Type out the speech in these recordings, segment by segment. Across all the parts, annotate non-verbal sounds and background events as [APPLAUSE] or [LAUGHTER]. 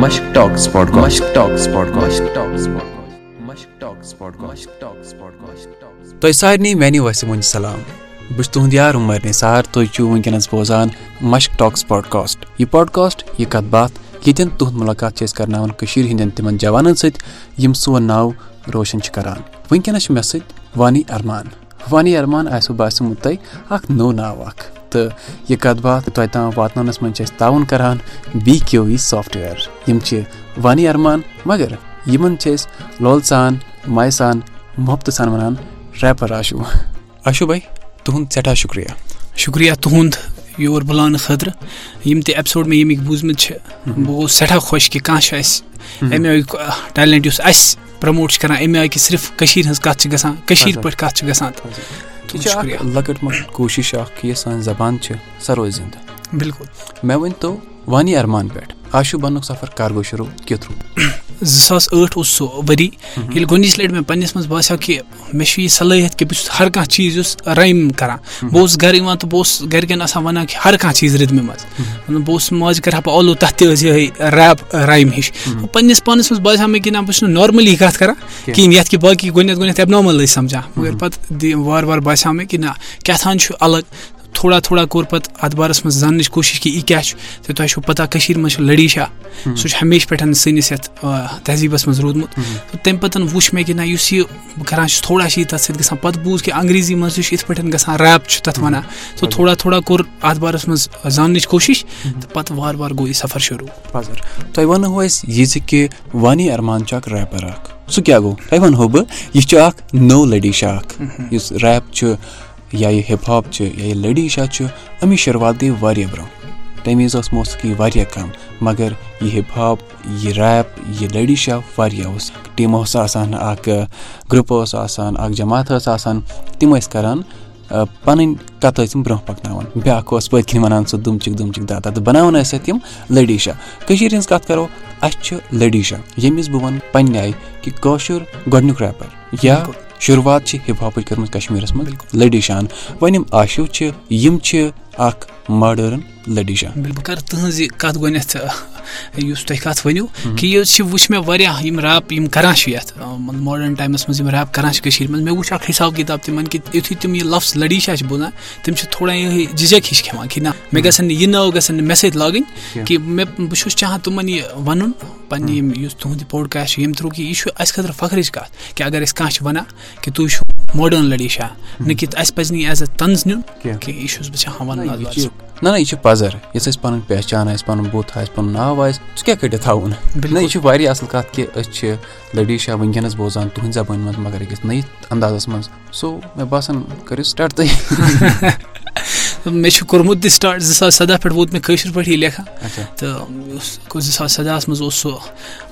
Mushk Talks podcast Mushk Talks podcast Mushk Talks podcast تۄہہِ سارنٕے میانہِ وسہِ وۄنۍ سلام۔ بہٕ چھُس تُہُنٛد یار عمر نثار تُہۍ چھِو بوزان۔ مشک ٹاکس پاڈکاسٹ یہِ پاڈکاسٹ یہِ کتھ باتھ ییٚتٮ۪ن تُہُنٛد مُلاقات چھِ أسۍ کرناوان کٔشیٖر ہٕنٛدٮ۪ن تِمن جوانن سۭتۍ یِم سون ناو روشن چھِ کران۔ وٕنکیٚنس چھُ مےٚ سۭتۍ وانی ارمان۔ وانی ارمان آسوٕ باسیومُت تۄہہِ اکھ نوٚو ناو اکھ۔ تہٕ یہِ کتھ باتھ تۄہہِ تام چھِ أسۍ تعاوُن کران بی کیو ای سافٹ چھِ وانی ارمان مگر أسۍ لول سان مایہِ سان محبتہٕ سان ونان ریپر آشوٗ۔ آشوٗ بھاے تُہُنٛد سٮ۪ٹھاہ شُکریہ۔ شُکریہ تُہُنٛد یور بُلاونہٕ خٲطرٕ یِم تہِ ایپِسوڈ ییٚمِکۍ بوٗزمٕتۍ چھِ۔ بہٕ سٮ۪ٹھاہ خۄش کہِ اَسہِ اَمہِ ٹیلنٹ اَسہِ پرٛموٹ کران۔ اَمہِ کہِ صرف کٔشیٖر ہٕنٛز کَتھ چھِ گژھان کٔشیٖر پٲٹھۍ کَتھ چھِ گژھان یہِ چھِ اکھ لۄکٕٹ مۄکٕٹ کوٗشِش اکھ کہِ یۄس سٲنۍ زبان چھِ سۄ روزِ زِندٕ بِلکُل مےٚ ؤنۍتو وانی ارمان پٮ۪ٹھ آشوٗ بننُک سفر کر گوٚو شروٗع کیُتھ روٗد زٕ ساس ٲٹھ اوس سُہ ؤری ییٚلہِ گۄڈنِچ لَٹہِ مےٚ پَنٕنِس منٛز باسیو کہِ مےٚ چھُ یہِ صلٲحیت کہِ بہٕ چھُس ہر کانٛہہ چیٖز یُس رایِم کران۔ بہٕ اوسُس گرٕ یِوان تہٕ بہٕ اوسُس گرِکٮ۪ن آسان وَنان کہِ ہر کانٛہہ چیٖز رِدمہِ منٛز۔ مطلب بہٕ اوسُس ماجہِ کرٕ ہا بہٕ آلو تَتھ تہِ ٲس یِہے ریپ رایِم ہِش۔ پَنٕنِس پانَس منٛز باسیو مےٚ کہِ نہ بہٕ چھُس نہٕ نارمٔلی کَتھ کران کِہینۍ یَتھ کہِ باقٕے گۄڈٕنیتھ گۄڈٕنیتھ ایبنارمل ٲسۍ سَمجان مَگر پَتہٕ وارٕ وارٕ باسیو مےٚ کہِ نہ کیاہ تھان چھُ الگ۔ تھوڑا تھوڑا کوٚر پَتہٕ اَتھ بارَس منٛز زاننٕچ کوٗشِش کہِ یہِ کیاہ چھُ؟ تہٕ پَتہ کٔشیٖر لٔڈی شاہ۔ سُہ چھُ ہمیشہٕ پٮ۪ٹھ سٲنِس یَتھ تہذیٖبَس منٛز روٗدمُت۔ تہٕ تَمہِ پَتہٕ وُچھ مےٚ کہِ نہ یُس یہِ بہٕ کران تھوڑا تَتھ سۭتۍ گژھان پَتہٕ بوٗز کہِ انگریٖزی تہِ چھُ یِتھ پٲٹھۍ گژھان ریپ چھُ تَتھ وَنان۔ تہٕ تھوڑا تھوڑا کوٚر اَتھ بارَس منٛز زاننٕچ کوٗشِش۔ تہٕ پَتہٕ وارٕ وارٕ گوٚو یہِ سَفر شروٗع۔ پَزر تۄہہِ وَنہو أسۍ یہِ کہِ وانی ارمان چھُ اکھ ریپر اکھ۔ سُہ کیاہ گوٚو؟ تۄہہِ وَنہو بہٕ یہِ نٔو شاہ اکھ۔ یُس ریپ چھُ یا یہِ ہِپ ہاپ چھُ یا یہِ لٔڈی شاہ چھُ اَمِچ شُروعات گٔے واریاہ برونٛہہ۔ تَمہِ وِزِ ٲس موسیٖقی واریاہ کَم، مگر یہِ ہِپ ہاپ یہِ ریپ یہِ لٔڈی شاہ واریاہ اوس۔ ٹیٖم اوس آسان، اکھ گرُپ اوس آسان، اکھ جماعت ٲس آسان، تِم ٲسۍ کران پَنٕنۍ کَتھ ٲسۍ تِم برونٛہہ پَکناوان۔ بیاکھ اوس پٔتۍ کِنۍ وَنان سُہ دُمچِک دُمچِک دادا تہٕ بَناوان ٲسۍ اَتھ یِم لٔڈی شاہ کٔشیٖر ہِنٛز کَتھ کَرو، اَسہِ چھُ لٔڈی شاہ ییٚمِس بہٕ وَنہٕ پَنٕنہِ آیہِ کہِ کٲشُر ریپَر یا شُروعات چھِ ہِپ ہاپٕچ کٔرمٕژ کَشمیٖرَس منٛز. لٔڈی شاہَن وۄنۍ یِم آشوٗ چھِ یِم چھِ اکھ ماڈٲرٕن لٔڈی شاہ بہٕ کَرٕ تُہٕنٛز یہِ کَتھ گۄڈنیٚتھ یُس تۄہہِ کَتھ ؤنِو کہِ یہِ چھِ وٕچھ مےٚ واریاہ یِم ریپ یِم کَران چھِ یَتھ ماڈٲرٕن ٹایمَس منٛز یِم ریپ کَران چھِ کٔشیٖرِ منٛز مےٚ وٕچھ اَکھ حِساب کِتاب تِمَن کہِ یُتھُے تِم یہِ لفظ لٔڈی شاہ چھِ بوزان تِم چھِ تھوڑا یِہے جِجَک ہِش کھٮ۪وان کہِ نہ مےٚ گژھن نہٕ یہِ نٲو گژھن نہٕ مےٚ سۭتۍ لاگٕنۍ کہِ مےٚ بہٕ چھُس چاہان تِمَن یہِ وَنُن پَننہِ یِم یُس تُہُنٛد یہِ پوڈکاسٹ چھُ ییٚمہِ تھرٛوٗ کہِ یہِ چھُ اَسہِ خٲطرٕ فخرٕچ کَتھ کہِ اگر أسۍ کانٛہہ چھِ وَنان کہِ تُہۍ چھُو ماڈٲرٕن لٔڈی شاہ نہ کہِ اَسہِ پَزِ نہٕ یہِ ایز اےٚ طنز نیُن کینٛہہ یہِ چھُس بہٕ چاہان وَنُن نہ نہ یہِ چھُ پَزر یُس اَسہِ پَنُن پہچان آسہِ پَنُن بُتھ آسہِ پَنُن ناو آسہِ سُہ کیاہ کٔڑِتھ تھاوُن نہ یہِ چھُ واریاہ اَصٕل کَتھ کہِ أسۍ چھِ لٔڈی شاہ وٕنکیٚنَس بوزان تُہٕنٛدِ زَبٲنۍ منٛز مگر أکِس نٔیِس اَندازَس منٛز۔ سو مےٚ باسان کٔرِو سِٹاٹ تُہۍ۔ [LAUGHS] مےٚ کوٚرمُت تہِ سٹاٹ زٕ ساس سَداہ پٮ۪ٹھ ووت مےٚ کٲشِر پٲٹھی لیکھان تہٕ زٕ ساس سَدہَس منٛز اوس سُہ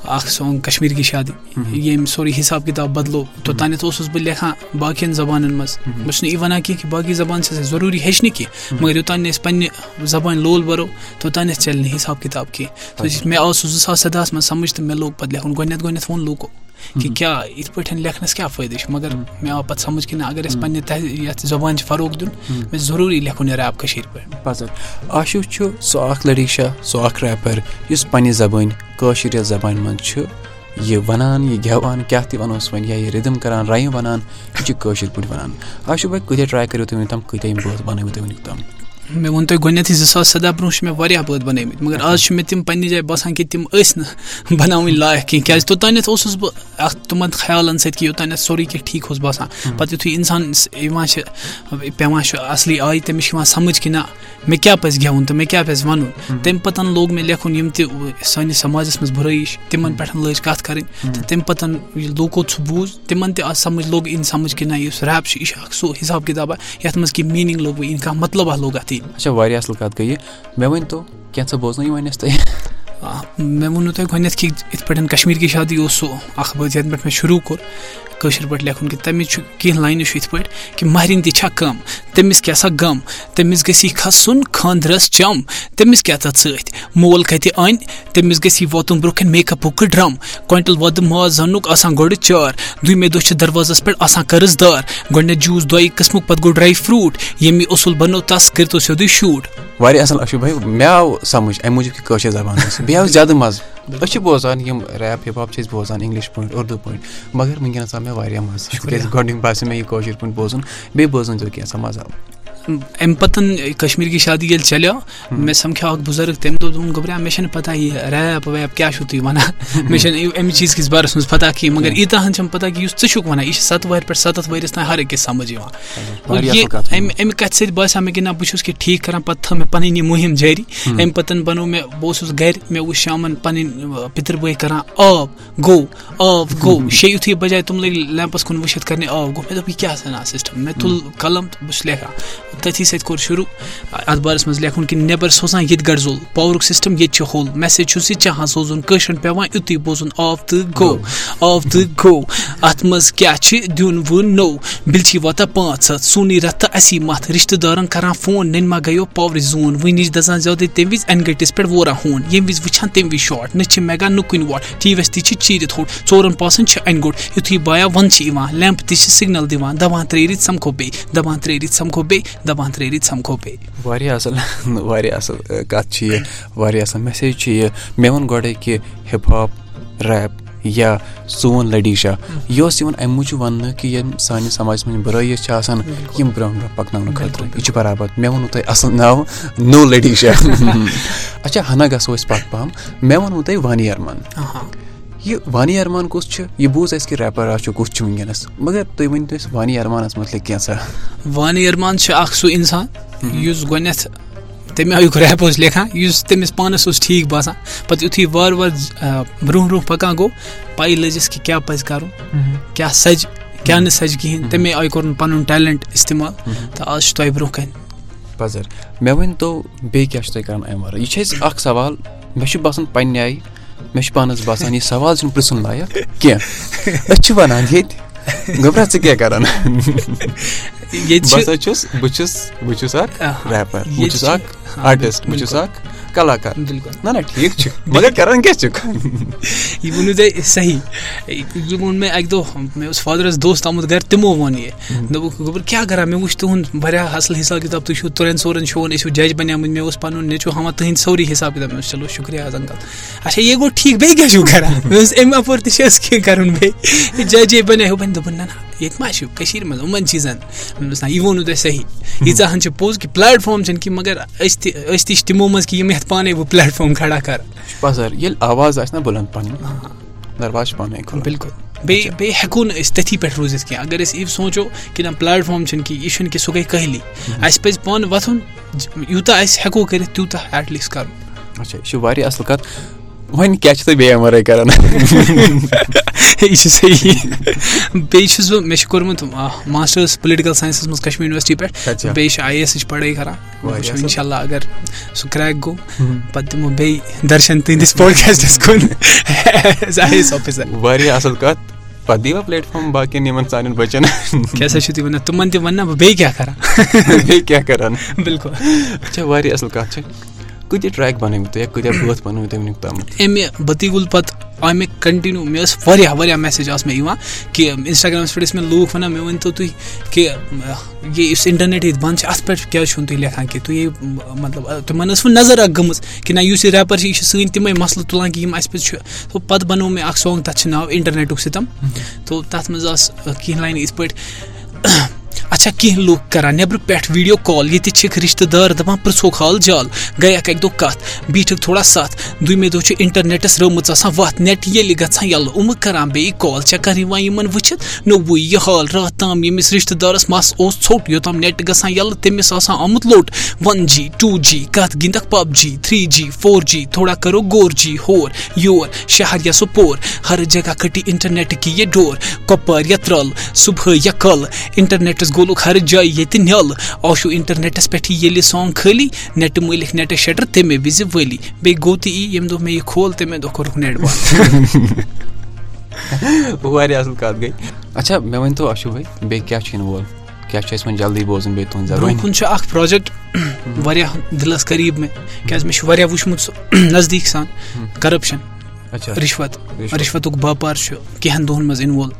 اکھ سانگ کَشمیٖر کی شادی. ییٚمۍ سورُے حِساب کِتاب بَدلو. توٚتانٮ۪تھ اوسُس بہٕ لیکھان باقین زَبانن منٛز. بہٕ چھُس نہٕ یہِ وَنان کیٚنٛہہ کہِ باقٕے زَبان چھِ ضروٗری ہیٚچھنہِ کیٚنٛہہ. مَگر یوٚتانۍ نہٕ أسۍ پَنٕنہِ زَبانہِ لول بَرو توٚتانٮ۪تھ چلہِ نہٕ حِساب کِتاب کیٚنٛہہ. مےٚ آو سُہ زٕ ساس سَدہَس منٛز سَمجھ تہٕ مےٚ لوگ پَتہٕ لیکھُن. گۄڈٕنیتھ گۄڈٕنیتھ ووٚن لوٗکو. کہِ کیاہ یِتھ پٲٹھۍ لیکھنَس کیاہ فٲیدٕ چھُ؟ مَگر مےٚ آو پَتہٕ سَمجھ کہِ نہ اَگر أسۍ پَنٕنہِ یَتھ زَبانہِ چھِ فروغ دیُن مےٚ ضروٗری لیکھُن یہِ ریپ کٔشیٖر پٲٹھۍ۔ پَزر آشوٗ چھُ سُہ اکھ لٔڈی شاہ سُہ اکھ ریپَر یُس پَنٕنہِ زَبٲنۍ کٲشِر یَتھ زَبانہِ منٛز چھُ یہِ وَنان یہِ گٮ۪وان کیاہ تہِ وَنوس وۄنۍ یا یہِ رِدٕم کران رایِم وَنان یہِ چھِ کٲشِر پٲٹھۍ وَنان۔ آشوٗ بھاے کۭتیاہ ٹراے کٔرِو تُہۍ وٕنیُک تام کۭتیاہ یِم بٲتھ بَنٲوِو تُہۍ وٕنیُک تام مےٚ ووٚن تۄہہِ گۄڈنیٚتھٕے زٕ ساس سَداہ برونٛہہ چھِ مےٚ واریاہ بٲتھ بَنٲومٕتۍ مَگر آز چھُ مےٚ تِم پَنٕنہِ جایہِ باسان کہِ تِم ٲسۍ نہٕ [LAUGHS] بَناوٕنۍ لایق کیٚنٛہہ کیازِ توٚتانٮ۪تھ اوسُس بہٕ اَتھ تِمن خیالَن سۭتۍ کہِ یوٚتانٮ۪تھ سورُے کیٚنٛہہ ٹھیٖک اوس باسان۔ پَتہٕ یِتھُے اِنسان یِوان چھِ پیٚوان چھُ اَصلی آیہِ تٔمِس چھُ یِوان سَمجھ کہِ نہ مےٚ کیاہ پَزِ گٮ۪وُن تہٕ مےٚ کیاہ پَزِ وَنُن۔ تَمہِ پَتہٕ لوگ مےٚ لیکھُن یِم تہِ سٲنِس سَماجَس منٛز بُرٲیی چھِ تِمن پٮ۪ٹھ لٲج کَتھ کَرٕنۍ تہٕ تَمہِ لوٗکو سُہ بوٗز تِمن تہِ آو سَمجھ لوگ یِنۍ سَمجھ کہِ نہ یُس ریپ چھُ یہِ چھُ اکھ سُہ حِساب کِتابہ یَتھ منٛز کینٛہہ میٖنِنٛگ لوگ وۄنۍ کانٛہہ مطلب لوگ اَتھ اچھا واریاہ اَصٕل کَتھ گٔیے مےٚ ؤنۍ تو کینٛژھا بوزنٲیِو وۄنۍ اَسہِ تۄہہِ مےٚ ووٚنوٕ تۄہہِ گۄڈنیٚتھ کہِ یِتھ پٲٹھۍ کَشمیٖر کی شادی اوس سُہ اکھ بٲتھ یَتھ پٮ۪ٹھ مےٚ شروٗع کوٚر، کٲشِر پٲٹھۍ لیکھُن کہِ تَمِچ چھُ کینٛہہ لاینہٕ چھُ یِتھ پٲٹھۍ کہِ مہرٮ۪ن تہِ چھا کَم، تٔمِس کیاہ سا غم، تٔمِس گژھِ کھسُن خاندرَس چم، تٔمِس کیاہ تَتھ سۭتۍ؟ مول کَتہِ اَنہِ تٔمِس گژھِ واتُن برونٛہہ کَنہِ میک اَپُک ڈرٛم، کویِنٹَل وۄدٕ ماز اَننُک آسان گۄڈٕ چار، دوٚیمہِ دۄہ چھِ دروازَس پٮ۪ٹھ آسان قرض دار گۄڈٕنیٚتھ جوٗس دۄیہِ قٕسمُک پَتہٕ گوٚو ڈرٛاے فرٛوٗٹ، ییٚمہِ یہِ اصوٗل بَنو تَس کٔرۍتو سیوٚدُے شوٗٹ۔ واریاہ اَصٕل اَشوٗ بھاے مےٚ آو سَمجھ اَمہِ موٗجوٗب کہِ کٲشِر زَبان ٲس بیٚیہِ آو [LAUGHS] زیادٕ مَزٕ أسۍ چھِ بوزان یِم ریپ ہِپ ہاپ چھِ أسۍ بوزان اِنٛگلِش پٲٹھۍ اُردو پٲٹھۍ مگر وٕنکیٚنَس آو مےٚ واریاہ مَزٕ۔ تِکیازِ گۄڈٕنیُک باسیو مےٚ یہِ کٲشِر پٲٹھۍ بوزُن بیٚیہِ بوزٲنۍ کینٛژھا مَزٕ آو۔ اَمہِ پَتہٕ کشمیٖر کی شادی ییٚلہِ چلیو مےٚ سَمکھیو اکھ بُزرٕگ تٔمۍ دوٚپ دوٚپُن گوٚبرا مےٚ چھَنہٕ پَتہ یہِ ریپ ویپ کیاہ چھُو تُہۍ وَنان چھَنہٕ اَمہِ چیٖز کِس بارَس منٛز پَتہ کِہیٖنۍ مگر ییٖژاہن چھَم پَتہ کہِ یُس ژٕ چھُکھ وَنان یہِ چھِ سَتہٕ وَہرِ پٮ۪ٹھ سَتَتھ ؤرِس تانۍ ہر أکِس سَمٕجھ یِوان اَمہِ اَمہِ کَتھِ سۭتۍ باسیو مےٚ کہِ نہ بہٕ چھُس کہِ ٹھیٖک کَران پَتہٕ تھٲو مےٚ پَنٕنۍ یہِ مُہِم جٲری اَمہِ پَتہٕ بَنوو مےٚ بہٕ اوسُس گَرِ مےٚ وٕچھ شامَن پَنٕنۍ پِتٕر بٲے کَران آب گوٚو آب گوٚو شےٚ یُتھُے بَجاے تِم لٔگۍ لیمپَس کُن وٕچھِتھ کَرنہِ آب گوٚو مےٚ دوٚپ یہِ کیٛاہ سَنا سِسٹَم۔ مےٚ تُل قلم تہٕ بہٕ چھُس لیکھان تٔتھی سۭتۍ کوٚر شروٗع۔ اَتھ بارَس منٛز لیکھُن کہِ نٮ۪بَر سوزان ییٚتہِ گَرزول پاورُک سِسٹَم ییٚتہِ چھُ ہوٚل۔ میسیج یہِ چاہان سوزُن کٲشرٮ۪ن پیٚوان یُتُے بوزُن آب تہٕ گوٚو آب تہٕ گوٚو اَتھ منٛز کیٛاہ چھِ؟ دیُن وٕ نوٚو بِلچھی واتان پانٛژھ ہَتھ۔ سونٕے رَتھ تہٕ اَسی مَتھ۔ رِشتہٕ دارَن کَران فون۔ نٔنۍ ما گٔیو پاورٕچ زوٗن۔ وٕنِچ دَزان زیادٕ تَمہِ وِزِ اَنہِ گٔٹِس پٮ۪ٹھ ووران ہوٗن۔ ییٚمہِ وِزِ وٕچھان تَمہِ وِزِ شاٹ نہ گا نہٕ کُنہِ واٹ۔ ٹی وی یَس تہِ چھِ چیٖرِتھ ہوٚٹ۔ ژورَن پاسَن چھِ اَنہِ گوٚٹ۔ یُتھُے بایا وَندٕ چھِ یِوان لیمپ تہِ چھِ سِگنَل دِوان۔ دَپان ترٛےٚ رٮ۪تۍ سَمکھو بیٚیہِ۔ دَپان ترٛےٚ سَمکھو بیٚیہِ۔ دَپان ترٛےٚ رٮ۪تۍ سَمکھو بیٚیہِ واریاہ اَصٕل واریاہ اَصٕل کَتھ چھِ یہِ واریاہ اَصٕل میسیج چھِ یہِ مےٚ ووٚن گۄڈَے کہِ ہِپ ہاپ ریپ یا سون لٔڈی شاہ یہِ اوس یِوان اَمہِ موٗجوٗب وَننہٕ کہِ یِم سانہِ سماجَس منٛز یِم بُرٲیِس چھِ آسان یِم برونٛہہ برونٛہہ پَکناونہٕ خٲطرٕ یہِ چھُ برابر۔ مےٚ ووٚنوُ تۄہہِ اَصٕل ناو [LAUGHS] اچھا ہنا گژھو أسۍ پَتہٕ پَہَم مےٚ ووٚنوُ تۄہہِ وانی اَرمان یہِ وانی اَرمان کُس چھُ یہِ بوٗز اَسہِ کہِ ریپَر آ چھُ کُس چھُ وٕنکیٚنَس مگر تُہۍ ؤنۍ تو أسۍ وانی اَرمانَس مُتعلِق کینٛژھا وانی اَرمان چھُ اکھ سُہ اِنسان۔ یُس گۄڈنیٚتھ تَمہِ آیُک ریپ اوس لیکھان یُس تٔمِس پانَس اوس ٹھیٖک باسان پَتہٕ یُتھُے وارٕ وارٕ برونٛہہ برونٛہہ پَکان گوٚو پَیی لٔجِس کہِ کیاہ پَزِ کَرُن کیاہ سَجہِ کیاہ نہٕ سَجہِ کِہیٖنۍ تَمے آیہِ کوٚرُن پَنُن ٹیلنٹ اِستعمال۔ تہٕ آز چھُ تۄہہِ برونٛہہ کَنہِ پَزر۔ مےٚ ؤنۍتو بیٚیہِ کیاہ چھُ تُہۍ کَران اَمہِ وَرٲے یہِ چھِ اَسہِ اکھ سوال۔ مےٚ چھُ باسان پنٛنہِ آیہِ مےٚ چھُ پانَس باسان یہِ سوال چھُنہٕ پِرٛژھُن لایق کینٛہہ۔ أسۍ چھِ وَنان ییٚتہِ گۄبرا ژٕ کیاہ کَران؟ بہٕ ہسا چھُس بہٕ چھُس بہٕ چھُس اکھ ریپَر بہٕ چھُس اکھ آرٹِسٹ بہٕ چھُس اکھ کلاکار نہ نہ ٹھیٖک چھُ مگر کران کیاہ چھُکھ یہِ تۄہہِ صحیح یہِ ووٚن مےٚ اَکہِ دۄہ مےٚ اوس فادرَس دوست آمُت گرِ تِمو ووٚن یہِ دوٚپُکھ گوٚبُر کیاہ کران مےٚ وٕچھ تُہُنٛد واریاہ اَصٕل حِساب کِتاب تُہۍ چھِو تُرٛٮ۪ن ژورَن شوَن ٲسِو جج بَنیمٕتۍ مےٚ اوس پَنُن نیٚچوٗ ہاوان تُہٕنٛدۍ سورُے حِساب کِتاب مےٚ اوس چلو شُکریہ حظ اَنکَل اچھا یہِ گوٚو ٹھیٖک بیٚیہِ کیاہ چھُو کران مےٚ اوس اَمہِ اَپور تہِ چھِ کینٛہہ کَرُن بیٚیہِ ججے بَنے بَنہِ دوٚپُن نہ نہ ییٚتہِ ما چھُ کٔشیٖرِ منٛز یِمَن چیٖزَن یہِ ووٚنوٕ تۄہہِ صحیح ییٖژاہ ہَن چھِ پوٚز کہِ پلیٹ فارم چھِنہٕ کینٛہہ مگر أسۍ تہِ أسۍ تہِ چھِ تِمو منٛز کہِ یِم یَتھ پانَے بہٕ پلیٹ فارم کھڑا کَرٕ پَزر ییٚلہِ آواز آسہِ نہ بُلنٛد پَنٕنۍ دَرواز چھُ پانے بِلکُل بیٚیہِ بیٚیہِ ہٮ۪کو نہٕ أسۍ تٔتھی پٮ۪ٹھ روٗزِتھ کینٛہہ اگر أسۍ یہِ سونٛچو کہِ نہ پلیٹ فارم چھُنہٕ کینٛہہ یہِ چھُنہٕ کہِ سُہ گٔے کٲہلی اَسہِ پَزِ پانہٕ وۄتھُن یوٗتاہ أسۍ ہٮ۪کو کٔرِتھ تیوٗتاہ ایٹ لیٖسٹ کَرُن اچھا یہِ چھُ واریاہ اَصٕل کَتھ وۄنۍ کیاہ چھِ تُہۍ بیٚیہِ اَمہِ وَرٲے کران یہِ چھُ صحیح بیٚیہِ چھُس بہٕ مےٚ چھُ کوٚرمُت ماسٹٲرٕس پُلٹِکَل ساینسَس منٛز کَشمیٖر یونیورسٹی پٮ۪ٹھ بیٚیہِ چھِ آی اے ایسٕچ پَڑٲے کران وٕچھو اِنشاء اللہ اگر سُہ کرٛیک گوٚو پَتہٕ دِمو بیٚیہِ دَرشَن تُہٕنٛدِس پوڈکاسٹَس کُن آی اے ایس آفِسَر واریاہ اَصٕل کَتھ پَتہٕ دِیوا پلیٹ فارم باقین یِمن سانٮ۪ن بَچن کیٛاہ سا چھِو تُہۍ وَنان تِمن تہِ وَنہٕ نا بہٕ بیٚیہِ کیاہ کران بیٚیہِ کیاہ کران بِلکُل اچھا واریاہ اَصٕل کَتھ چھِ کۭتیاہ ٹریک بَنٲومٕتۍ تُہۍ یا کۭتیاہ بٲتھ بَنٲومٕتۍ تُہۍ وٕنیُک تامَتھ اَمہِ بٔتی گُل پَتہٕ آے مےٚ کَنٹِنیوٗ مےٚ ٲس واریاہ واریاہ میسیج آسہٕ مےٚ یِوان کہِ اِنسٹاگرٛامَس پٮ۪ٹھ ٲسۍ مےٚ لوٗکھ وَنان مےٚ ؤنۍتو تُہۍ کہِ یہِ یُس اِنٹرنیٹ ییٚتہِ بنٛد چھُ اَتھ پٮ۪ٹھ کیازِ چھُو نہٕ تُہۍ لیکھان کینٛہہ تُہۍ مطلب تِمن ٲس وۄنۍ نظر اکھ گٔمٕژ کہِ نہ یُس یہِ ریپَر چھِ یہِ چھِ سٲنۍ تِمے مَسلہٕ تُلان کہِ یِم اَسہِ پَزِ چھُ تو پَتہٕ بَنوو مےٚ اکھ سانگ تَتھ چھُ ناو اِنٹرنیٹُک سِتم تو تَتھ منٛز آسہٕ کینٛہہ لاینہٕ یِتھ پٲٹھۍ اچھا کینٛہہ لُکھ کران نیٚبرٕ پٮ۪ٹھ ویٖڈیو کال، ییٚتہِ چھِکھ رِشتہٕ دار دَپان، پرٛژھوکھ حال جال گٔیکھ اَکہِ دۄہ کَتھ، بیٖٹھِکھ تھوڑا سَتھ، دوٚیمہِ دۄہ چھُ اِنٹرنیٹَس رٲمٕژ آسان وَتھ نیٹ ییٚلہِ گژھان، یَلہٕ یِمہٕ کران، بیٚیہِ کال چَکر یِوان یِمن وٕچھِتھ؟ نوٚوُے یہِ حال، راتھ تام ییٚمِس رِشتہٕ دارَس مَس اوس ژھوٚٹ، یوٚتام نیٹ گژھان، یَلہٕ تٔمِس آسان آمُت لوٚٹ۔ وَن جی ٹوٗ جی کَتھ گِنٛدکھ PUBG three G four G تھوڑا کَرو غور جی ہور، یور، شہر یا سُپور۔ ہر جگہ کھٔٹی اِنٹرنیٹ کی یہِ ڈور کۄپوارِ یا ترٛل صُبحٲے یا کَلہٕ اِنٹرنیٹَس گولُکھ ہر جایہِ ییٚتہِ نِلہٕ آشوٗ اِنٹرنیٹَس پٮ۪ٹھٕے ییٚلہِ سانگ خٲلی نیٹہٕ مٲلِکھ نیٹہٕ شَٹر تَمے وِزِ وٲلی بیٚیہِ گوٚو تہِ یی ییٚمہِ دۄہ مےٚ یہِ کھول تَمے دۄہ کوٚرُکھ نیٹ بنٛد [LAUGHS] واریاہ اَصٕل کَتھ گٔے اچھا مےٚ ؤنۍتو اَشوٗ بھاے بیٚیہِ کیاہ چھُ یِنہٕ وول؟ کیاہ چھُ اَسہِ وۄنۍ جلدی بوزُن بیٚیہِ تُہُنٛد برونٛہہ کُن چھُ اکھ پروجیکٹ [CLEARS THROAT] واریاہ دِلس قریٖب مےٚ کیازِ مےٚ چھُ واریاہ وٕچھمُت سُہ [CLEARS THROAT] نزدیٖک سان۔ کَرپشن۔ رِشوت رِشوت. رِشوتُک باپار چھُ کینٛہَن دۄہَن منٛز اِنوالو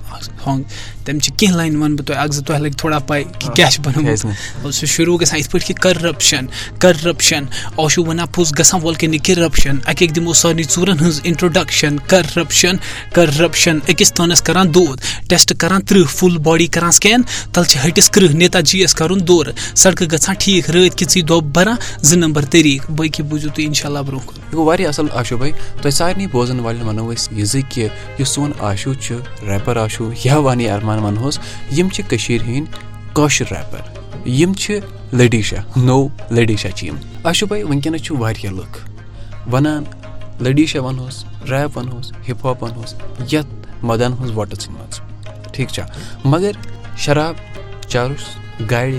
ہانگ تَمہِ چھِ کینٛہہ لاینہٕ وَنہٕ بہٕ تۄہہِ اَکھ زٕ تۄہہِ لَگہِ تھوڑا پَے کہِ کیٛاہ چھُ بَنومُت؟ سُہ شروٗع گژھان یِتھ پٲٹھۍ کہِ کَرپشَن کَرپشَن آشوٗ وَنان پوٚز گژھان وول کہِ نہٕ کِرپشَن اَکہِ اَکہِ دِمو سارنٕے ژوٗرَن ہٕنٛز اِنٹرٛوڈَکشَن کَرپشَن کَرپشَن أکِس تانَس کَران دود۔ ٹٮ۪سٹ کَران تٕرٛہ فُل باڈی کَران سکین تَلہٕ چھِ ۂٹِس کٕرٛہ نیتا جی یَس کَرُن دورٕ۔ سڑکہٕ گژھان ٹھیٖک رٲتۍ کِژٕے دۄب بَران زٕ نمبر طٔریٖقہٕ باقٕے بوٗزِو تُہۍ اِنشاء اللہ برونٛہہ کُن۔ یہِ گوٚو واریاہ اَصٕل آشوٗ بھاے تۄہہِ سارنٕے بوزَن بوزن والٮ۪ن وَنو أسۍ یہِ زِ کہِ یُس سون آشوٗ چھُ ریپَر آشوٗ یا وانی اَرمان وَنہوس یِم چھِ کٔشیٖرِ ہِنٛدۍ کٲشِر ریپَر یِم چھِ لٔڈی نوٚو لٔڈی چھِ یِم آشوٗ بھاے وٕنکٮ۪نَس چھُ واریاہ لُکھ وَنان لٔڈی وَنہوس ریپ وَنہوس ہِپ ہاپ وَنہوس یَتھ مٲدان ہٕنٛز وۄٹہٕ ژھٕنمٕژ ٹھیٖک چھا مگر شراب چَرُس گاڑِ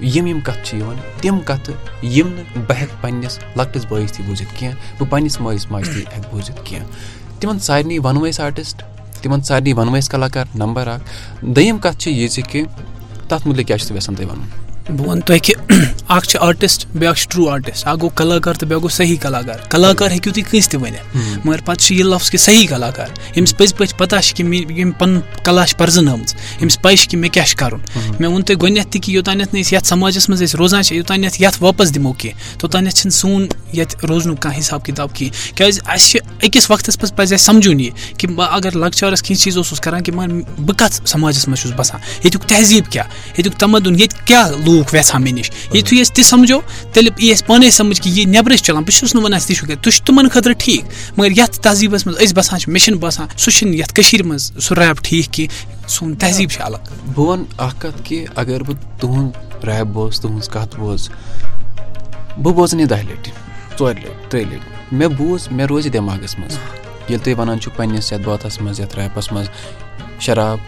یِم یِم کَتھٕ چھِ یِوان، تِم کَتھٕ یِم نہٕ بہٕ ہٮ۪کہٕ پنٛنِس لۄکٹِس بٲیِس تہِ بوٗزِتھ کینٛہہ، بہٕ پنٛنِس مٲلِس ماجہِ تہِ ہٮ۪کہٕ بوٗزِتھ کینٛہہ۔ تِمَن سارنٕے وَنو أسۍ آرٹِسٹ، تِمَن سارنٕے وَنو أسۍ کَلاکار، نمبر اَکھ۔ دوٚیِم کَتھ چھِ یہِ زِ کہِ تَتھ مُتعلِق کیٛاہ چھُ ژٕ یَژھان تۄہہِ وَنُن؟ بہٕ وَنہٕ تۄہہِ کہِ اَکھ آرٹِسٹ بیٛاکھ ٹرٛوٗ آرٹِسٹ اَکھ گوٚو کلاکار تہٕ بیٛاکھ گوٚو صحیح کلاکار. کلاکار ہیٚکِو تُہۍ کٲنٛسہِ تہِ ؤنِتھ مگر پَتہٕ چھِ یہِ لفظ کہِ صحیح کلاکار. ییٚمِس پٔزۍ پٲٹھۍ پَتہ چھِ کہِ مےٚ ییٚمۍ پَنُن کلا چھِ پَرزٕنٲومٕژ ییٚمِس پَے چھِ کہِ مےٚ کیٛاہ چھُ کَرُن. مےٚ ووٚن تۄہہِ گۄڈنٮ۪تھ تہِ کہِ نہٕ أسۍ یَتھ سماجَس منٛز أسۍ روزان چھِ یوٚتانٮ۪تھ یَتھ واپَس دِمو کینٛہہ توٚتانٮ۪تھ چھِنہٕ سون ییٚتہِ روزنُک کانٛہہ حِساب کِتاب کینٛہہ. کیٛازِ اَسہِ چھِ أکِس وقتَس منٛز پَزِ اَسہِ سَمجھُن یہِ کہِ اگر لۄکچارَس کینٛہہ چیٖز اوسُس کَران کہِ مگر بہٕ کَتھ سماجَس منٛز چھُس بَسان؟ ییٚتیُک تہذیٖب کیٛاہ؟ ییٚتیُک تَمدُن ییٚتہِ کیٛاہ لوٗکھ وٮ۪ژھان مےٚ نِش؟ یِتھُے أسۍ تہِ سَمجھو، تیٚلہِ یی اَسہِ پانَے سَمٕجھ کہِ یہِ نٮ۪برٕ چھِ چَلان، بہٕ چھُس نہٕ وَنان تہِ چھُ تُہۍ چھُ تِمَن خٲطرٕ ٹھیٖک، مگر یَتھ تہذیٖبَس منٛز أسۍ بَسان چھِ، مےٚ چھِنہٕ باسان سُہ چھِنہٕ یَتھ کٔشیٖرِ منٛز سُہ ریپ ٹھیٖک کینٛہہ، سون تہذیٖب چھِ الگ۔ بہٕ وَنہٕ اَکھ کَتھ کہِ اگر بہٕ تُہُنٛد ریپ بوز، تُہٕنٛز کَتھ بوز، بہٕ بوزَن یہِ دَہہِ لَٹہِ ژورِ لَٹہِ ترٛیٚیہِ لَٹہِ مےٚ بوٗز، مےٚ روزِ دٮ۪ماغَس منٛز۔ ییٚلہِ تُہۍ وَنان چھُو پنٛنِس یَتھ بٲتَس منٛز، یَتھ ریپَس منٛز، شراب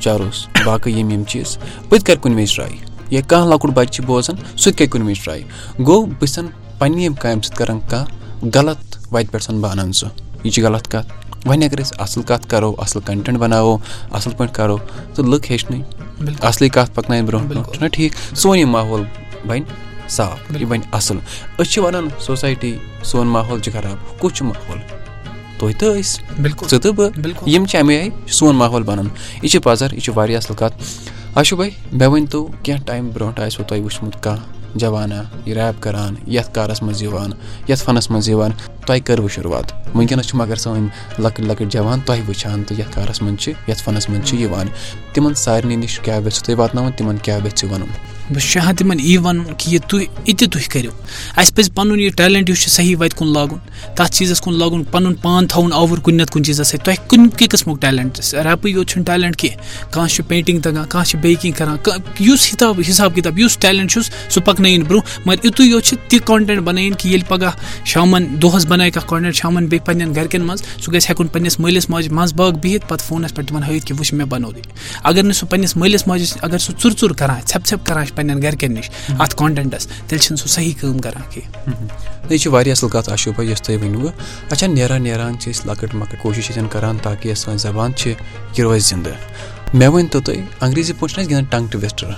چَرُس باقٕے یِم یِم چیٖز، بہٕ تہِ کَرٕ کُنہِ وِزِ ٹرٛاے۔ یا کانٛہہ لۄکُٹ بَچہِ چھِ بوزان سُہ تہِ کَرِ کُنہِ وِزِ ٹرٛاے گوٚو بہٕ چھُسَن پنٛنہِ ییٚمہِ کامہِ سۭتۍ کَران کانٛہہ غلط وَتہِ پٮ۪ٹھ چھُسَن بہٕ اَنان سُہ یہِ چھِ غلط کَتھ وۄنۍ اگر أسۍ اَصٕل کَتھ کَرو اَصٕل کَنٹٮ۪نٛٹ بَناوو اَصٕل پٲٹھۍ کَرو تہٕ لُکھ ہیٚچھنٕے اَصلٕے کَتھ پَکناوِ برونٛہہ برونٛہہ چھُنہ ٹھیٖک سون یہِ ماحول بَنہِ صاف یہِ بَنہِ اَصٕل أسۍ چھِ وَنان سوسایٹی سون ماحول چھُ خراب کُس چھُ ماحول تُہۍ تہٕ أسۍ بِلکُل ژٕ تہٕ بہٕ یِم چھِ اَمے آیہِ سون ماحول بَنان یہِ چھِ پَزَر یہِ چھِ واریاہ اَصٕل کَتھ آشو بھائی مےٚ ؤنۍتو کینٛہہ ٹایم برونٛٹھ آسوٕ تۄہہِ وٕچھمُت کانٛہہ جوانا یہِ ریپ کَران، یَتھ کارَس منٛز یِوان یَتھ فَنَس منٛز یِوان تۄہہِ کٔروٕ شروٗعات۔ وٕنکٮ۪نَس چھِ مگر سٲنۍ لۄکٕٹۍ لۄکٕٹۍ جوان تۄہہِ وٕچھان تہٕ یَتھ کارَس منٛز چھِ، یَتھ فَنَس منٛز چھِ یِوان تِمَن سارنٕے نِش کیٛاہ گژھِ تُہۍ واتناوُن، تِمَن کیٛاہ گژھِ وَنُن؟ بہٕ چھُس چاہان تِمن یی وَنُن کہِ یہِ تُہۍ یہِ تہِ تُہۍ کٔرِو۔ اَسہِ پَزِ پَنُن یہِ ٹیلنٹ یُس چھُ صحیح وَتہِ کُن لاگُن، تَتھ چیٖزَس کُن لاگُن، پَنُن پان تھاوُن آوُر کُنہِ نَتہٕ کُنہِ چیٖزَس سۭتۍ۔ تۄہہِ کُنہِ تہِ قٕسمُک ٹیلنٹ؟ ریپٕے یوت چھُنہٕ ٹیلنٹ کینٛہہ۔ کانٛہہ چھُ پینٹِنٛگ تَگان، کانٛہہ چھُ بیٚیہِ کینٛہہ کران یُس حِساب حِساب کِتاب، یُس ٹیلنٹ چھُس، سُہ پَکنٲیِن برونٛہہ۔ مگر یِتُے یوت چھُ، تہِ کانٹینٹ بَنٲیِن کہِ ییٚلہِ پَگہہ شامَن دۄہَس بَنایہِ کانٛہہ کانٹینٹ شامَن بیٚیہِ پَنٕنٮ۪ن گرِکٮ۪ن منٛز، سُہ گژھِ ہٮ۪کُن پَنٕنِس مٲلِس ماجہِ منٛز باغ بِہِتھ۔ پَتہٕ فونَس پٮ۪ٹھ تِمن ہٲیِتھ کہِ وٕچھ مےٚ بَنوو اَگر نہٕ سُہ پَنٕنِس مٲلِس ماجہِ اَگر سُہ ژُر ژُر کران ژھٮ۪پ ژھٮ۪پ کران چھِ پَنٕنٮ۪ن گرِکٮ۪ن نِش اَتھ کانٹینٹَس تیٚلہِ چھِنہٕ سُہ صحیح کٲم کران کینٛہہ۔ یہِ چھِ واریاہ اَصٕل کَتھ آشوٗ بھاے یۄس تۄہہِ ؤنوٕ۔ اچھا نیران نیران چھِ أسۍ لۄکٕٹ مۄکٕٹ کوٗشِش ییٚتٮ۪ن کَران تاکہِ یۄس سٲنۍ زبان چھِ یہِ روزِ زِندٕ۔ مےٚ ؤنۍتو تُہۍ انٛگریٖزی پٲٹھۍ چھِنہٕ أسۍ گِنٛدان ٹنٛگ ٹُوِسٹَر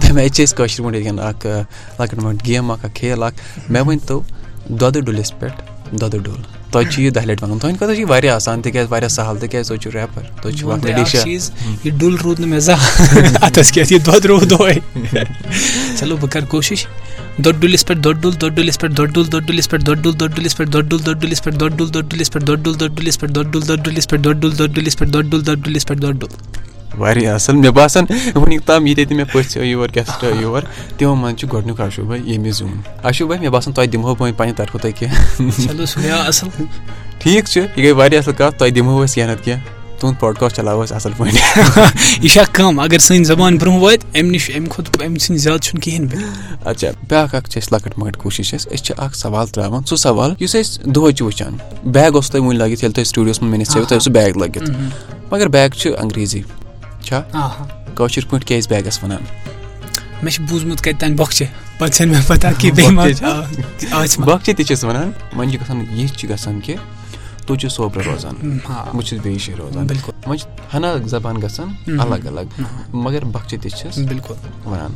تَمہِ آیہِ چھِ أسۍ کٲشِر پٲٹھۍ ییٚتہِ گِنٛدان اَکھ لۄکٕٹ مۄکٕٹ گیم اَکھ اَکھ کھیل اَکھ۔ مےٚ ؤنۍتو دۄدٕ ڈُلِس پٮ۪ٹھ دۄدٕ ڈُل۔ تۄہہِ چھُ یہِ دَہہِ لَٹہِ وَنُن تُہٕنٛدِ خٲطرٕ چھِ یہِ واریاہ آسان تِکیٛازِ واریاہ سہل تِکیٛازِ تُہۍ چھِو ریپَر تُہۍ چھِو اَکھ چیٖز یہِ ڈُل روٗد نہٕ مےٚ زانٛہہ۔ [LAUGHS] اَتھَس کیٛاہ یہِ دۄد روٗد دۄہَے چلو بہٕ کَرٕ کوٗشِش۔ دۄد ڈُلِس پٮ۪ٹھ دۄد ڈُل دۄد ڈُلِس پٮ۪ٹھ دۄد ڈُل دۄد ڈُلِس پٮ۪ٹھ دۄد ڈُل دۄد ڈُلِس پٮ۪ٹھ دۄد ڈُل دۄد ڈُلِس پٮ۪ٹھ دۄد ڈُل دۄد ڈُلِس پٮ۪ٹھ دۄد ڈُل دۄد ڈُلِس پٮ۪ٹھ دۄد ڈُل دۄد ڈُلِس پٮ۪ٹھ دۄد ڈُل دۄد ڈُلِس پٮ۪ٹھ دۄد ڈُل دۄد ڈُلِس پٮ۪ٹھ دۄد ڈُل۔ واریاہ اَصٕل مےٚ باسان وٕنیُک تام ییٚتہِ تہِ مےٚ پٔژھۍ یور گٮ۪سٹ یور تِمو منٛز چھُ گۄڈنیُک آشوٗ بھاے ییٚمہِ زیوٗن آشوٗ بھاے مےٚ باسان تۄہہِ دِمہو بہٕ پنٛنہِ طرفہٕ تۄہہِ کینٛہہ اَصٕل ٹھیٖک چھُ یہِ گٔے واریاہ اَصٕل کَتھ تۄہہِ دِمہو أسۍ کینٛہہ نَتہٕ کینٛہہ تُہُنٛد پاڈکاسٹ چلاوو أسۍ اَصٕل پٲٹھۍ یہِ چھِ اکھ کٲم اگر سٲنۍ زبان برونٛہہ واتہِ اَمہِ نِش اَمہِ کھۄتہٕ اَمہِ سٕنٛدِ زیادٕ چھُنہٕ کِہیٖنۍ اچھا بیٛاکھ اَکھ چھِ أسۍ لۄکٕٹ مۄکٕٹ کوٗشِش اَسہِ أسۍ چھِ اَکھ سوال ترٛاوان سُہ سوال یُس أسۍ دۄہَے چھِ وٕچھان بیگ اوسوٕ تۄہہِ وٕنہِ لٲگِتھ ییٚلہِ تُہۍ سٹوٗڈیوَس منٛز مےٚ نِش تھٲیوٕ تۄہہِ اوسوٕ بیگ لٲگِتھ مگر بیگ چھُ انٛگریٖزی چھا کٲشِر پٲٹھۍ ٲسۍ بیگَس وَنان مےٚ چھُ بوٗزمُت کَتہِ تانۍ بۄکچہِ پَتہٕ چھَنہٕ مےٚ پَتہ کہِ باقٕے تہِ وَنان وۄنۍ چھِ گژھان یہِ چھِ گژھان کہِ تُہۍ چھِو صوبرٕ روزان بہٕ چھُس بیٚیہِ جایہِ روزان بِلکُل وۄنۍ چھِ ہنا زبان گژھان الگ الگ مگر بۄکچہِ تہِ چھِس بِلکُل وَنان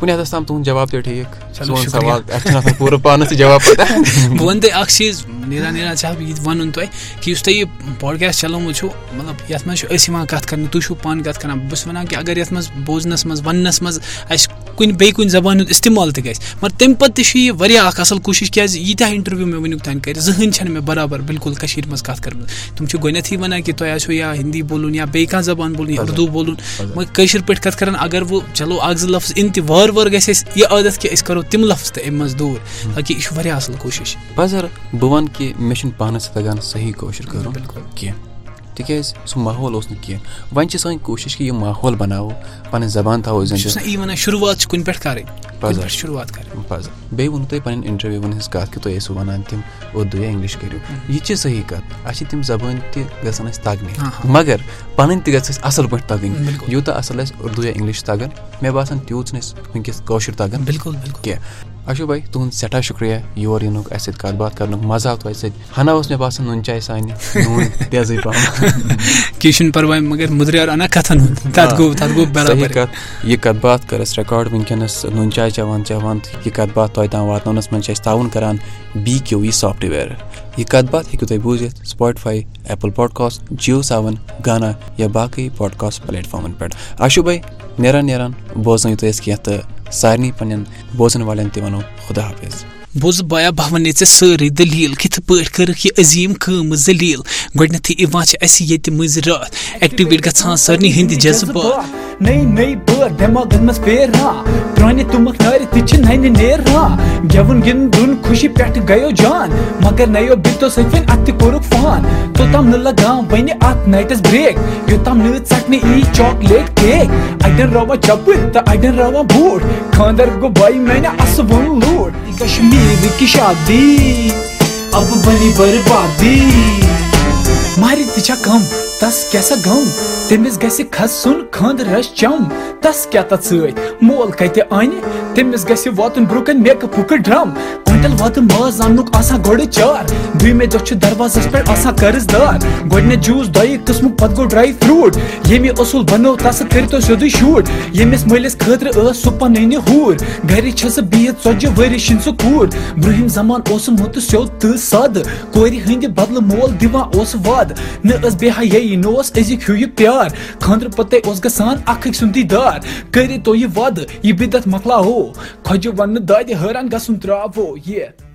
کُنہِ حدس تام تُہُنٛد جواب تہِ ٹھیٖک۔ سون. سوال اَسہِ چھُنہٕ آسان پوٗرٕ پانَس تہِ جواب پَتہ [LAUGHS] بہٕ وَنہٕ تۄہہِ اکھ چیٖز نیران نیران چھا بہٕ یہِ تہِ وَنُن تۄہہِ کہِ یُس تۄہہِ یہِ پاڈکاسٹ چلومُت چھُو مطلب یَتھ منٛز چھُ أسۍ یِوان کَتھ کَرنہٕ تُہۍ چھُو پانہٕ کَتھ کَران بہٕ چھُس وَنان کہِ اگر یَتھ منٛز بوزنَس منٛز وَننَس منٛز اَسہِ کُنہِ بیٚیہِ کُنہِ زبانہِ ہُنٛد اِستعمال تہِ گژھِ۔ مگر تَمہِ پَتہٕ تہِ چھُ یہِ واریاہ اکھ اَصٕل کوٗشِش کیازِ ییٖتیاہ اِنٹرویو مےٚ وٕنیُک تانۍ کَرِ زٕہٕنۍ چھَنہٕ مےٚ برابر بِلکُل کٔشیٖرِ منٛز کَتھ کٔرمٕژ۔ تِم چھِ گۄڈنیٚتھٕے وَنان کہِ تۄہہِ آسیو یا ہِندی بولُن یا بیٚیہِ کانٛہہ زبان بولُن یا اُردو بولُن۔ مگر کٲشِر پٲٹھۍ کَتھ کَران اگر وۄنۍ چلو اکھ زٕ لفظ اِن تہِ وارٕ وارٕ گژھِ اَسہِ یہِ عادت کہِ أسۍ کَرو تِم لفظ تہِ اَمہِ منٛز دوٗر۔ تاکہِ یہِ چھُ واریاہ اَصٕل کوٗشِش۔ پَزر بہٕ وَنہٕ کہِ مےٚ چھُنہٕ پانَس تَگان صحیح کٲشُر کَرُن بِلکُل۔ کینٛہہ۔ تِکیازِ سُہ ماحول اوس نہٕ کینٛہہ۔ وۄنۍ چھِ سٲنۍ کوٗشِش کہِ یہِ ماحول بَناوو پَنٕنۍ زبان تھاوو وَنان شُروعات چھِ کُنہِ پٮ۪ٹھ کَرٕنۍ شُروعات کَرٕنۍ۔ پَزٕ بیٚیہِ ووٚنوٕ تۄہہِ پَنٕنۍ اِنٹروِوَن ہٕنٛز کَتھ کہِ تُہۍ ٲسِو وَنان تِم اُردو یا اِنگلِش کٔرِو۔ یہِ چھِ صحیح کَتھ اَسہِ چھِ تِم زبٲنۍ تہِ گژھان اَسہِ تَگنہِ۔ مگر پَنٕنۍ تہِ گژھِ اَسہِ اَصٕل پٲٹھۍ تَگٕنۍ. یوٗتاہ اَصٕل اَسہِ اُردو یا اِنگلِش تَگان مےٚ باسان تیوٗت چھُنہٕ اَسہِ وٕنکیٚس کٲشُر تَگان بِلکُل کینٛہہ۔ اشوک بھاے تُہُنٛد سٮ۪ٹھاہ شُکریہ۔ یور یِنُک اَسہِ سۭتۍ کَتھ باتھ کَرنُک مَزٕ آو سۭتۍ ہنا مےٚ باسان نُن چاے سانہِ نوٗن [LAUGHS] [LAUGHS] پَرواے مگر مٔدریار اَنا برابر کَتھ یہِ کَتھ باتھ کٔر وٕنکیٚنَس نُن چاے چٮ۪وان چٮ۪وان تہٕ یہِ تۄہہِ تام واتناونَس منٛز چھِ اَسہِ تعاوُن کَران۔ B Q E software یہِ کَتھ باتھ ہیٚکِو تُہۍ بوٗزِتھ Spotify Apple podcast Jio Saavn Gaana یا باقٕے پاڈکاسٹ پلیٹ فارمَن پٮ۪ٹھ آشوٗ بھاے نیران۔ نیران بوزنٲیِو تُہۍ اَسہِ سارنی پنن بوزن والن بوزَن والٮ۪ن تہِ وَنو بوز بایا بہٕ وَنے ژےٚ سٲرٕے دٔلیٖل کِتھ پٲٹھۍ کٔرٕکھ یہِ عظیٖم کٲم ذٔلیٖل۔ گۄڈنیٚتھٕے یِوان چھِ اَسہِ ییٚتہِ مٔنٛزۍ راتھ۔ ایٚکٹِویٹ گژھان سارنٕے ہٕنٛدِ جذبات نٔے نٔے بٲتھ دٮ۪ماغن منٛز پھیران پرٛانہِ تُمبکھ نارِ تہِ چھِ ننہِ نیران گٮ۪وُن گِنٛدُن خوشی پٮ۪ٹھ گٔیو جان۔ مگر نَیو بِتو سۭتۍ وۄنۍ اَتھ تہِ کوٚرُکھ فان۔ توٚتام نہٕ لگان وۄنہِ اَتھ نایٹس بریک۔ یوٚتام نہٕ ژٹنہٕ یی چاکلیٹ کیک۔ اَڑٮ۪ن راوان چپٕنۍ تہٕ اَڑٮ۪ن راوان بوٗٹھ خانٛدر گوٚو بایی میانہِ اَسہٕ ووٚن لوٗٹ۔ کشمیٖر غریب کی شادی اب بنی بربادی۔ ماری تہِ کم تس کیٛاہ سا غم تٔمِس گژھِ کھسُن خانٛدرس چم تس کیٛاہ تتھ سۭتۍ؟ مول کتہِ انہِ تٔمِس گژھِ واتُن برونٛہہ کَنہِ میکہٕ پھُکہٕ ڈرم۔ کوینٹل واتہٕ ماز اننُک آسان گۄڈٕ چار۔ دوٚیمہِ دۄہ چھُ دروازس پٮ۪ٹھ آسان قرض دار۔ گۄڈٕنیتھ جوٗس، دۄیہِ قٕسمُک پتہٕ گوٚو ڈراے فروٗٹ۔ ییٚمہِ اصوٗل بنو تس کٔرتو سیٚودُے شوٗٹ ییٚمِس مٲلِس خٲطرٕ ٲس سُہ پنٕنہِ ہوٗر۔ گرِ چھِ سُہ بِہِتھ ژۄچہِ ؤری چھِنہٕ سُہ کوٗر۔ برُنٛہِم زمان اوسمُت سیوٚد تہٕ سادٕ۔ کورِ ہٕنٛدِ بدلہٕ مول دِوان اوس وادٕ۔ نہ ٲس بے حیٲیی نہ اوس أزِکۍ ہیوٗ یہِ پیار خانٛدرٕ پَتَے اوس گژھان اَکھ أکۍ سُنٛدٕے دار۔ کٔرِتو یہِ وادٕ یہِ بِدت مۄکلاوو خۄجہِ وَننہٕ دادِ حٲران گژھُن ترٛاوو یہِ۔